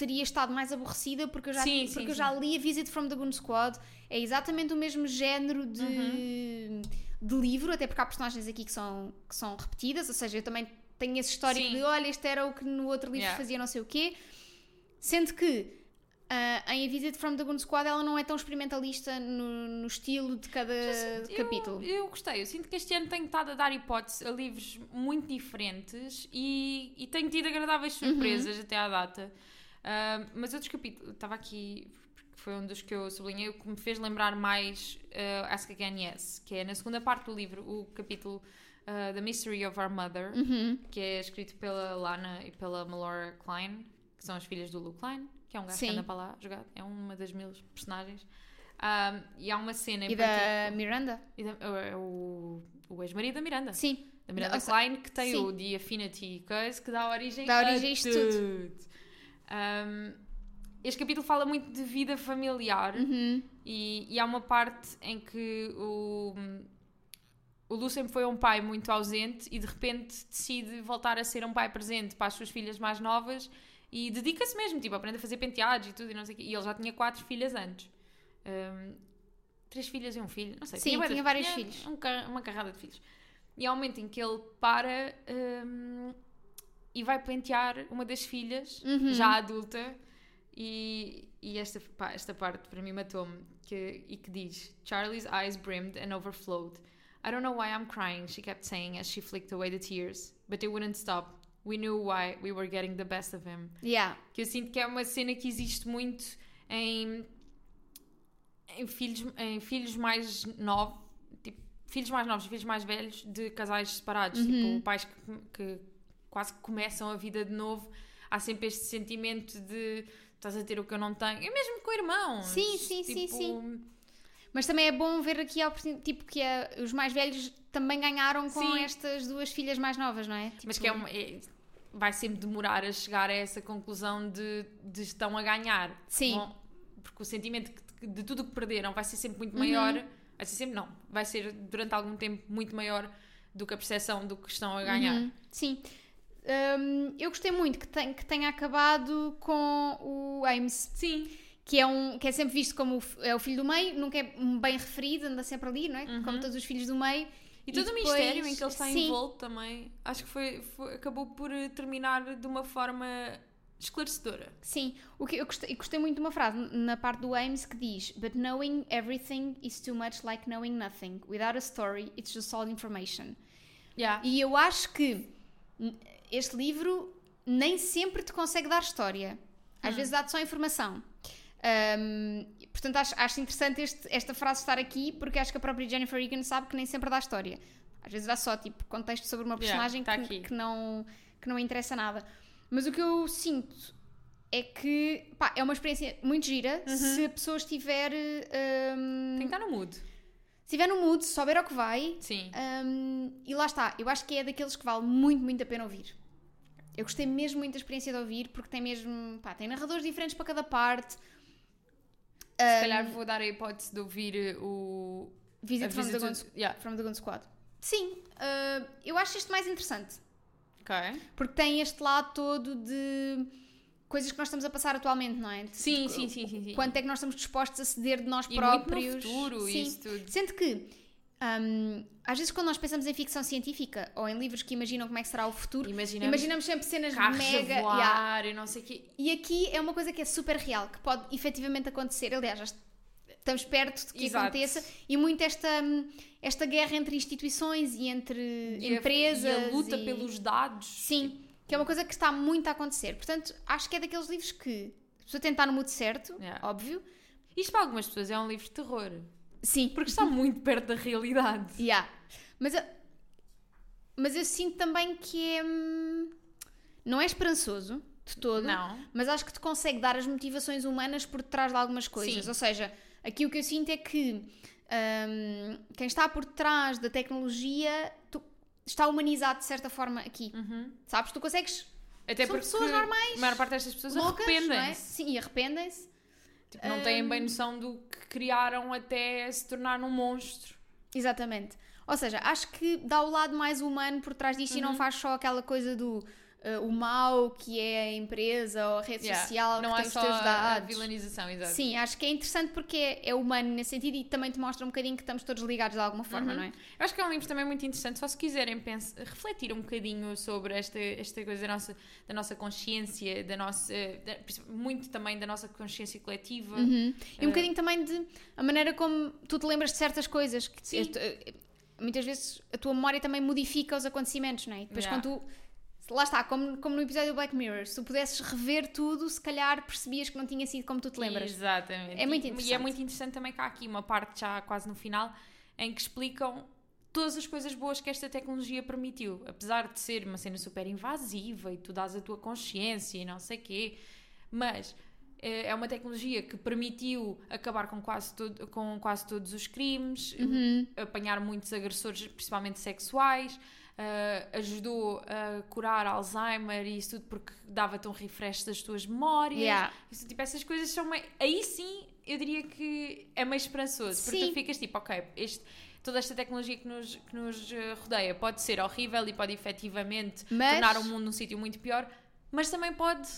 teria estado mais aborrecida porque eu já, Sim, porque sim, eu já li a Visit from the Goon Squad. É exatamente o mesmo género de, Uhum. de livro, até porque há personagens aqui que são, que são repetidas, ou seja, eu também tenho esse histórico Sim. de olha, este era o que no outro livro Yeah. fazia não sei o quê. Sendo que ah, em A Visit from the Goon Squad ela não é tão experimentalista no, no estilo de cada Eu- capítulo. Eu, gostei. Eu sinto que este ano tenho estado a dar hipótese a livros muito diferentes e, e tenho tido agradáveis surpresas até à data. Ah, mas outros capítulos, estava aqui, foi um dos que eu sublinhei, o que me fez lembrar mais ah, Ask Again Yes, que é na segunda parte do livro, o capítulo ah, The Mystery of Our Mother, Uhum. que é escrito pela Lana e pela Melora Klein, que são as filhas do Luke Klein, que é um gajo Sim. que anda para lá jogar, é uma das mil personagens. Ah, e há uma cena em E da Miranda? e da- é o, o ex-marido da Miranda. Sim. Da Miranda Klein, que tem sim. o The Affinity Coisa, que dá origem, Dá origem a isto tudo. Um, este capítulo fala muito de vida familiar Uhum. e, e há uma parte em que o, o Lu sempre foi um pai muito ausente e de repente decide voltar a ser um pai presente para as suas filhas mais novas e dedica-se mesmo, tipo, aprende a fazer penteados e tudo e não sei o quê. E ele já tinha quatro filhas antes. Um, três filhas e um filho, não sei. Sim, de- tinha vários filhos. um uma carrada de filhos. E há um momento em que ele para um, e vai pentear uma das filhas, Uhum. já adulta, e, e esta, pá, esta parte para mim matou-me, que, e que diz Charlie's eyes brimmed and overflowed. I don't know why I'm crying, she kept saying as she flicked away the tears. But they wouldn't stop. We knew why we were getting the best of him. Yeah. Que eu sinto que é uma cena que existe muito em, em, filhos, em filhos mais novos, tipo, filhos mais novos e filhos mais velhos de casais separados, tipo, pais que, que quase que começam a vida de novo. Há sempre este sentimento de estás a ter o que eu não tenho. É mesmo com irmãos. Sim, sim, sim, Tipo, sim. Mas também é bom ver aqui a oportunidade, tipo, que é, os mais velhos também ganharam com Sim. estas duas filhas mais novas, não é? Mas Tipo, que é uma. é- vai sempre demorar a chegar a essa conclusão de, de estão a ganhar. Sim. Vão- porque o sentimento que- de tudo o que perderam vai ser sempre muito Uhum. maior. Vai ser sempre, não. Vai ser durante algum tempo muito maior do que a percepção do que estão a ganhar. Uhum, Sim. Hum, eu gostei muito que, tem- que tenha acabado com o Ames, Sim. que é, um, que é sempre visto como o, é o filho do meio, nunca é um bem referido, anda sempre ali, não é? Como todos os filhos do meio. Uhum. E todo o depois- mistério em que ele está Sim. envolto também, acho que foi, foi- acabou por eh, terminar de uma forma esclarecedora. Sim, o que eu gostei, gostei muito de uma frase na parte do Ames que diz: But knowing everything is too much like knowing nothing. Without a story, it's just all information. Yeah. E eu acho que este livro nem sempre te consegue dar história. Às vezes dá-te só informação. Ahm, portanto, acho, acho interessante este- esta frase estar aqui porque acho que a própria Jennifer Egan sabe que nem sempre dá história. Às vezes dá só tipo contexto sobre uma Yeah, personagem tá que, que não, que não interessa nada. Mas o que eu sinto é que pá, é uma experiência muito gira se a pessoa estiver, ahm, Tem que estar no mood. se estiver no mood, souber ao que vai, Sim. Hum, e lá está, eu acho que é daqueles que vale muito, muito a pena ouvir. Eu gostei mesmo muito da experiência de ouvir, porque tem mesmo, pá, tem narradores diferentes para cada parte. Se calhar vou dar a hipótese de ouvir o. Visit from, Visit the Gun, Yeah. from the Gun Squad. Sim, uh, eu acho este mais interessante, Ok. porque tem este lado todo de coisas que nós estamos a passar atualmente, não é? Sim, de- sim, sim, sim, sim. Quanto é que nós estamos dispostos a ceder de nós E muito no próprios. futuro, Sim. isso tudo. Sendo que, hum, às vezes, quando nós pensamos em ficção científica ou em livros que imaginam como é que será o futuro, Imaginamos, imaginamos sempre cenas mega. a voar yeah. e não sei quê. E aqui é uma coisa que é super real, que pode efetivamente acontecer. Aliás, já estamos perto de que Exato. aconteça. E muito esta, hum, esta guerra entre instituições e entre E a- empresas. E a luta e- pelos dados. Sim, que é uma coisa que está muito a acontecer. Portanto, acho que é daqueles livros que a tem de estar no mood certo, Yeah. óbvio. Isto para algumas pessoas é um livro de terror. Sim, Porque está muito perto da realidade. Yeah. Mas, eu, mas eu sinto também que é. hum, Não é esperançoso de todo. Não. Mas acho que te consegue dar as motivações humanas por trás de algumas coisas. Sim. Ou seja, aqui o que eu sinto é que hum, quem está por trás da tecnologia tu- está humanizado de certa forma aqui. Sabes? Tu consegues. Até São pessoas normais, a maior parte destas pessoas é? arrependem-se. Sim, e arrependem-se. Tipo, não têm Hum. bem noção do que criaram até se tornar um monstro. Exatamente. Ou seja, acho que dá o lado mais humano por trás disto e Uhum. não faz só aquela coisa do uh, o mal que é a empresa ou a rede Yeah. social não que há tem os só teus a dados. vilanização, exato. Sim, acho que é interessante porque é, é humano nesse sentido e também te mostra um bocadinho que estamos todos ligados de alguma forma, Uhum. não é? Eu acho que é um livro também muito interessante, só se quiserem pens- refletir um bocadinho sobre esta, esta coisa da nossa, da nossa consciência, da nossa, da- muito também da nossa consciência coletiva. Uhum. E um bocadinho também de a maneira como tu te lembras de certas coisas. Que eh, muitas vezes a tua memória também modifica os acontecimentos, não é? E Depois Yeah. quando tu. Lá está, como, como no episódio do Black Mirror, se tu pudesses rever tudo, se calhar percebias que não tinha sido como tu te lembras. Exatamente. É muito E- E é interessante. muito interessante também que há aqui uma parte já quase no final em que explicam todas as coisas boas que esta tecnologia permitiu. Apesar de ser uma cena super invasiva e tu dás a tua consciência e não sei quê, mas eh, é uma tecnologia que permitiu acabar com quase, todo, com quase todos os crimes, Uhum. apanhar muitos agressores, principalmente sexuais, eh, ajudou a curar Alzheimer e isso tudo porque dava-te um refresh das tuas memórias. Yeah. Isso, tipo, essas coisas são meio... Aí sim, eu diria que é meio esperançoso. Porque Sim. tu ficas tipo, ok, este, toda esta tecnologia que nos, que nos eh, rodeia pode ser horrível e pode efetivamente Mas- tornar o mundo num sítio muito pior, mas também pode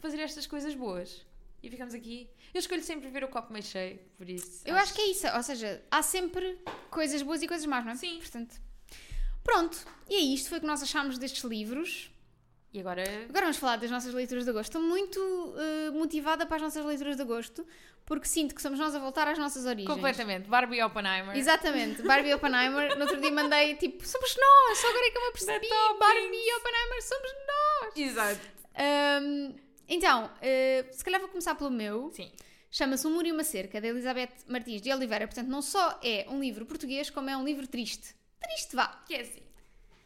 fazer estas coisas boas. E ficamos aqui. Eu escolho sempre ver o copo meio cheio, por isso. Eu acho que é isso, ou seja, há sempre coisas boas e coisas más, não é? Sim. Portanto, pronto. E é isto, foi o que nós achámos destes livros. E agora. Agora vamos falar das nossas leituras de agosto. Estou muito eh, motivada para as nossas leituras de agosto, porque sinto que somos nós a voltar às nossas origens. Completamente. Barbie Oppenheimer. Exatamente, Barbie Oppenheimer. No outro dia mandei tipo, somos nós, só agora é que eu me apercebi. Barbie e Oppenheimer, somos nós. Exato. Ahm, então, eh, se calhar vou começar pelo meu. Sim. Chama-se Um Muro e uma Cerca, da Elizabeth Martins de Oliveira. Portanto, não só é um livro português, como é um livro triste. Triste, vá. Que é assim.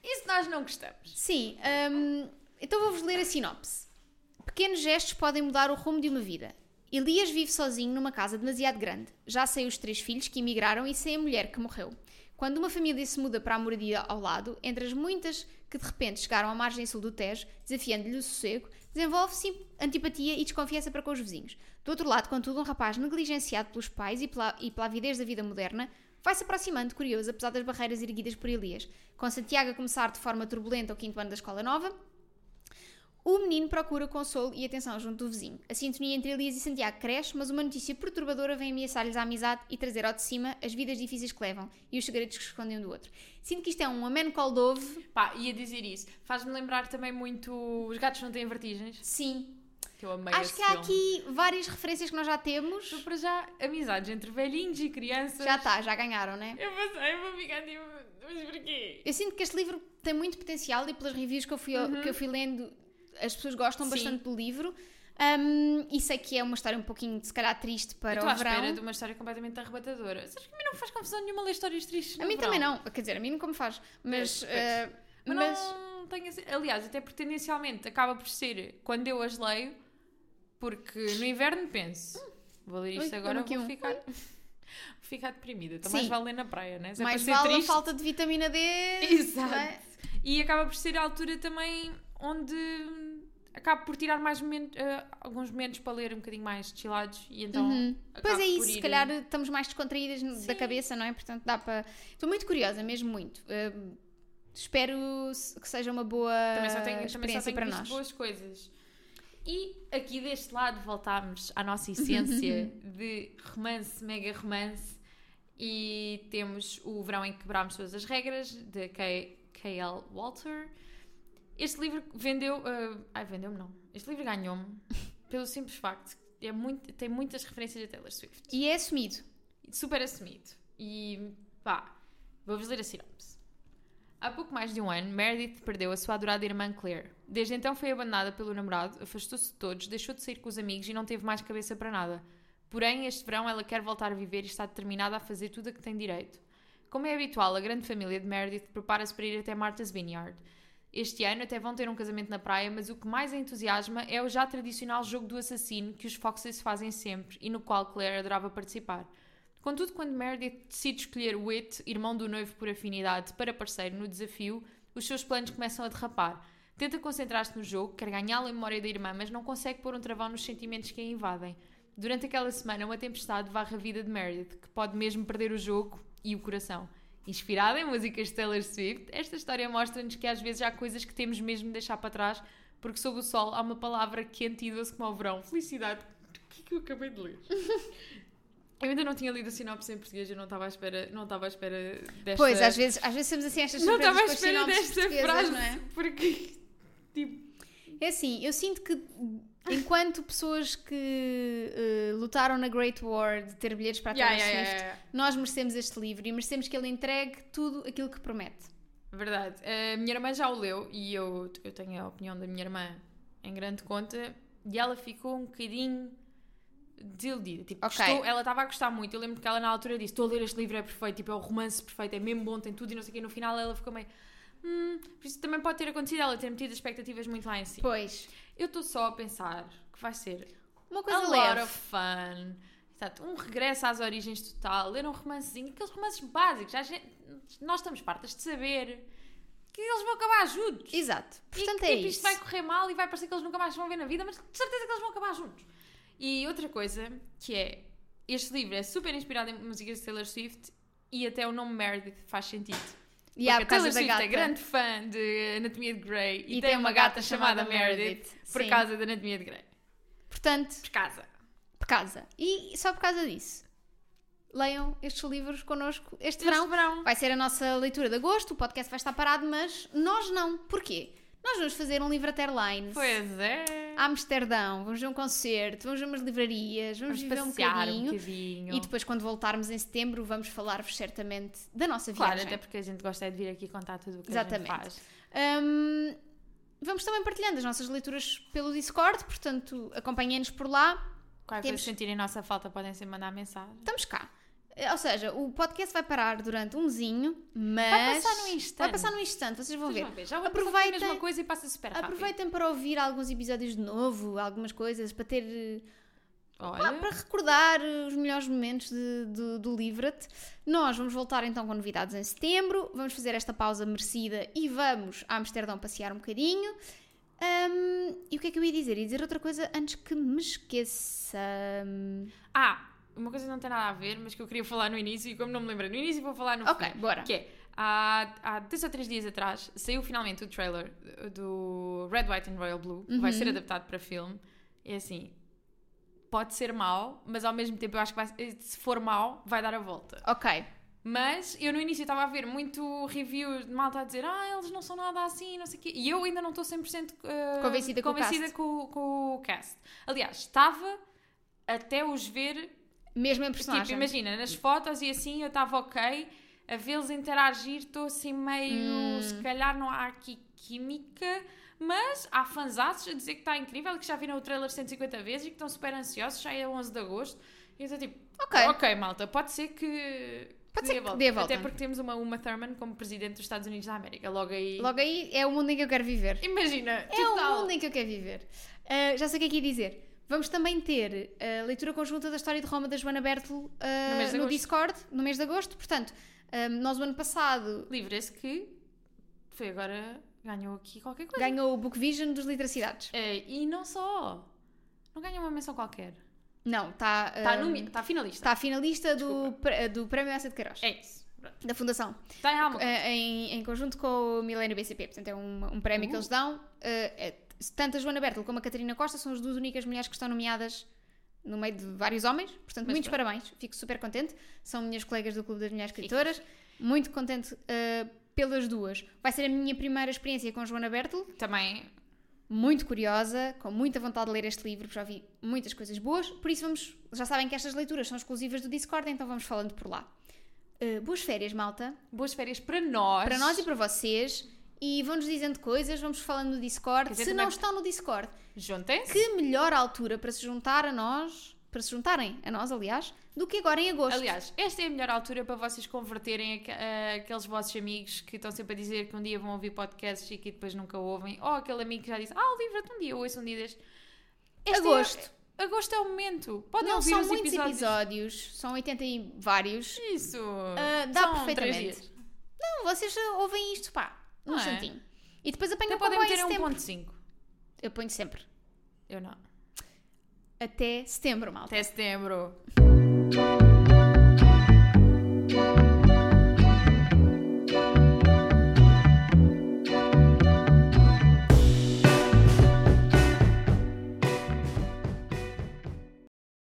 Isso nós não gostamos. Sim, hum, então vou-vos ler a sinopse. Pequenos gestos podem mudar o rumo de uma vida. Elias vive sozinho numa casa demasiado grande. Já sem os três filhos que emigraram e sem a mulher que morreu. Quando uma família se muda para a moradia ao lado, entre as muitas que de repente chegaram à margem sul do Tejo, desafiando-lhe o sossego, desenvolve-se antipatia e desconfiança para com os vizinhos. Do outro lado, contudo, um rapaz negligenciado pelos pais e pela, e pela avidez da vida moderna vai-se aproximando, curioso, apesar das barreiras erguidas por Elias. Com Santiago a começar de forma turbulenta o quinto ano da escola nova, o menino procura consolo e atenção junto do vizinho. A sintonia entre Elias e Santiago cresce, mas uma notícia perturbadora vem ameaçar-lhes a amizade e trazer ao de cima as vidas difíceis que levam e os segredos que escondem um do outro. Sinto que isto é um amen call dove. Pá, ia dizer isso. Faz-me lembrar também muito Os Gatos Não Têm Vertigens. Sim. Que eu amei Acho que há filme. aqui várias referências que nós já temos. Então, para já, amizades entre velhinhos e crianças. Já está, já ganharam, né? Eu passei, eu vou ficar tipo, mas porquê? Eu sinto que este livro tem muito potencial e pelas reviews que eu fui, Uhum. que eu fui lendo, as pessoas gostam Sim. bastante do livro. Um, e sei que é uma história um pouquinho, se calhar, triste Eu para estou o à espera verão. de uma história completamente arrebatadora. Sabes que a mim não me faz confusão nenhuma ler histórias tristes A mim verão. também não, quer dizer, a mim nunca me faz. Mas, pois. eh, Mas, mas não tenho Aliás, até porque tendencialmente acaba por ser quando eu as leio, porque no inverno penso, vou ler isto Ui, agora, vou um. ficar, vou ficar deprimida. Então Sim. mais vale ler na praia, né? Se é mais ser vale a triste, falta de vitamina D. Exato. não é? E acaba por ser a altura também onde acabo por tirar mais eh, alguns momentos para ler um bocadinho mais chillados e então Uhum. Pois é isso, se ir- calhar estamos mais descontraídas no- da Sim. cabeça, não é? Portanto, dá para. Estou muito curiosa, mesmo muito. Eh, espero se- que seja uma boa também só tenho, também só experiência tenho para nós. boas coisas. E aqui deste lado voltámos à nossa essência de romance, mega romance. E temos o Verão em que Quebrámos Todas as Regras, de K.L. Walter. Este livro vendeu. ah, ai, vendeu-me não. Este livro ganhou-me pelo simples facto que é muito, tem muitas referências a Taylor Swift. E é assumido. super assumido. E pá, vou-vos ler a sinopse. Há pouco mais de um ano, Meredith perdeu a sua adorada irmã Claire. Desde então foi abandonada pelo namorado, afastou-se de todos, deixou de sair com os amigos e não teve mais cabeça para nada. Porém, este verão ela quer voltar a viver e está determinada a fazer tudo a que tem direito. Como é habitual, a grande família de Meredith prepara-se para ir até Martha's Vineyard. Este ano até vão ter um casamento na praia, mas o que mais entusiasma é o já tradicional jogo do assassino que os Foxes fazem sempre e no qual Claire adorava participar. Contudo, quando Meredith decide escolher Whit, irmão do noivo por afinidade, para parceiro no desafio, os seus planos começam a derrapar. Tenta concentrar-se no jogo, quer ganhá-lo em memória da irmã, mas não consegue pôr um travão nos sentimentos que a invadem. Durante aquela semana, uma tempestade varre a vida de Meredith, que pode mesmo perder o jogo e o coração. Inspirada em músicas de Taylor Swift, esta história mostra-nos que às vezes há coisas que temos mesmo de deixar para trás, porque sob o sol há uma palavra quente e doce como o verão. Felicidade. O que é que eu acabei de ler? Eu ainda não tinha lido a sinopse em português, eu não estava à espera, não estava à espera desta... Pois, às vezes, às vezes temos assim estas não estava à espera desta frase, é? porque, tipo, É assim, eu sinto que enquanto pessoas que eh, lutaram na Great War de ter bilhetes para a yeah, Taylor yeah, Swift, yeah, nós merecemos este livro e merecemos que ele entregue tudo aquilo que promete. Verdade. A minha irmã já o leu e eu, eu tenho a opinião da minha irmã em grande conta e ela ficou um bocadinho desiludida. Tipo, Ok. gostou- ela estava a gostar muito. Eu lembro que ela na altura disse: Estou a ler este livro, é perfeito, tipo, é o romance perfeito, é mesmo bom, tem tudo e não sei o quê. No final ela ficou meio. Hum, por isso também pode ter acontecido ela ter metido as expectativas muito lá em cima. Pois, Eu estou só a pensar que vai ser uma a coisa lot leve. of fun. Exato, um regresso às origens total, ler um romancezinho, aqueles romances básicos. A gente- nós estamos fartas de saber que eles vão acabar juntos. Exato. E Portanto, que, é tipo, isso. isto vai correr mal e vai parecer que eles nunca mais vão ver na vida, mas de certeza que eles vão acabar juntos. E outra coisa que é, este livro é super inspirado em músicas de Taylor Swift e até o nome Meredith faz sentido. E há Porque por a Taylor Swift gata. é grande fã de Anatomia de Grey e, tem uma gata chamada Meredith por Sim. causa da Anatomia de Grey. Portanto, Por casa. por casa. E só por causa disso, leiam estes livros connosco este verão. Este verão. Vai ser a nossa leitura de agosto, o podcast vai estar parado, mas nós não. Porquê? Nós vamos fazer um livro Airlines. Pois é. A Amsterdão, vamos ver um concerto, vamos ver umas livrarias, vamos, Vamos viver um bocadinho. um bocadinho. E depois, quando voltarmos em setembro, vamos falar-vos certamente da nossa Claro, viagem. até porque a gente gosta é de vir aqui contar tudo o que Exatamente. a gente faz. Hum, vamos também partilhando as nossas leituras pelo Discord, portanto, acompanhem-nos por lá. Qualquer Temos- coisa sentirem nossa falta podem sempre mandar mensagem. Estamos cá. Ou seja, o podcast vai parar durante um mesinho, mas. Vai passar num instante. Vai passar num instante, vocês vão Vocês ver. vão ver. Já vou Aproveitem- a mesma coisa e passa super rápido. Aproveitem para ouvir alguns episódios de novo, algumas coisas, para ter. eh, Olha, para recordar eh, os melhores momentos de- do, do Livra-te. Nós vamos voltar então com novidades em setembro, vamos fazer esta pausa merecida e vamos a Amsterdão passear um bocadinho. Ahm, e o que é que eu ia dizer? Ia dizer outra coisa antes que me esqueça. Ah, uma coisa que não tem nada a ver, mas que eu queria falar no início e como não me lembrei no início, vou falar no Ok, fim. bora. Que é, há, há dois ou três dias atrás saiu finalmente o trailer do Red, White and Royal Blue, que vai Uhum. ser adaptado para filme. É assim, pode ser mau, mas ao mesmo tempo eu acho que vai- se for mau, vai dar a volta. Ok. Mas eu no início estava a ver muito review de malta a dizer ah, eles não são nada assim, não sei o quê. E eu ainda não estou 100% uh, Convencida com o convencida com, com o cast. Aliás, estava até os ver Mesmo em Tipo, personagem. imagina, nas fotos e assim eu estava ok, a vê-los interagir, estou assim meio. Hum. Se calhar não há aqui química, mas há fanzaços a dizer que está incrível, que já viram o trailer 150 vezes e que estão super ansiosos, já é 11 de agosto. E eu estou tipo, Ok. ok, malta, pode ser que. Pode ser que dê a volta. Até porque temos uma Uma Thurman como presidente dos Estados Unidos da América. Logo aí. Logo aí é o mundo em que eu quero viver. Imagina, É total. o mundo em que eu quero viver. Ah, já sei o que é que ia dizer. Vamos também ter a leitura conjunta da história de Roma da Joana Bertel ah, No no. Discord, no mês de agosto. Portanto, ah, nós o ano passado Livre-se que foi agora. ganhou aqui qualquer coisa. ganhou o Book Vision dos Literacidades. Eh, e não só. Não ganhou uma menção qualquer. Não, está Está no- tá finalista. está finalista do, do Prémio Essa de Queiroz, É isso. Pronto. da Fundação, Está em alma. em, em conjunto com o Milênio BCP. Portanto, é um, um prémio que Uh. eles dão. Ah, é- tanto a Joana Bertel como a Catarina Costa são as duas únicas mulheres que estão nomeadas no meio de vários homens. Portanto, Mas muitos pronto. parabéns. Fico super contente. São minhas colegas do Clube das Mulheres Escritoras. Muito contente ah, pelas duas. Vai ser a minha primeira experiência com Joana Bertel. Também. Muito curiosa, com muita vontade de ler este livro, porque já vi muitas coisas boas. Por isso, vamos. Já sabem que estas leituras são exclusivas do Discord, então vamos falando por lá. Ah, boas férias, malta. Boas férias para nós. Para nós e para vocês. E vão-nos dizendo coisas, vamos falando no Discord. Dizer, Se também- não estão no Discord, Juntem-se. que melhor altura para se juntar a nós, para se juntarem a nós, aliás, do que agora em agosto. Aliás, esta é a melhor altura para vocês converterem aque- a- aqueles vossos amigos que estão sempre a dizer que um dia vão ouvir podcasts e que depois nunca ouvem. Ou aquele amigo que já disse, ah, livra-te um dia, ouço um dia deste. Este Agosto. É, agosto é o momento. Podem não ouvir são os muitos episódios. episódios, são 80 e vários. Isso. Ah, dá São perfeitamente. Não, vocês ouvem isto, pá, num Não é? instantinho. E depois apanham Até o podem comboio em meter um setembro. 1.5. Eu ponho sempre. Eu não. Até setembro, malta. Até setembro.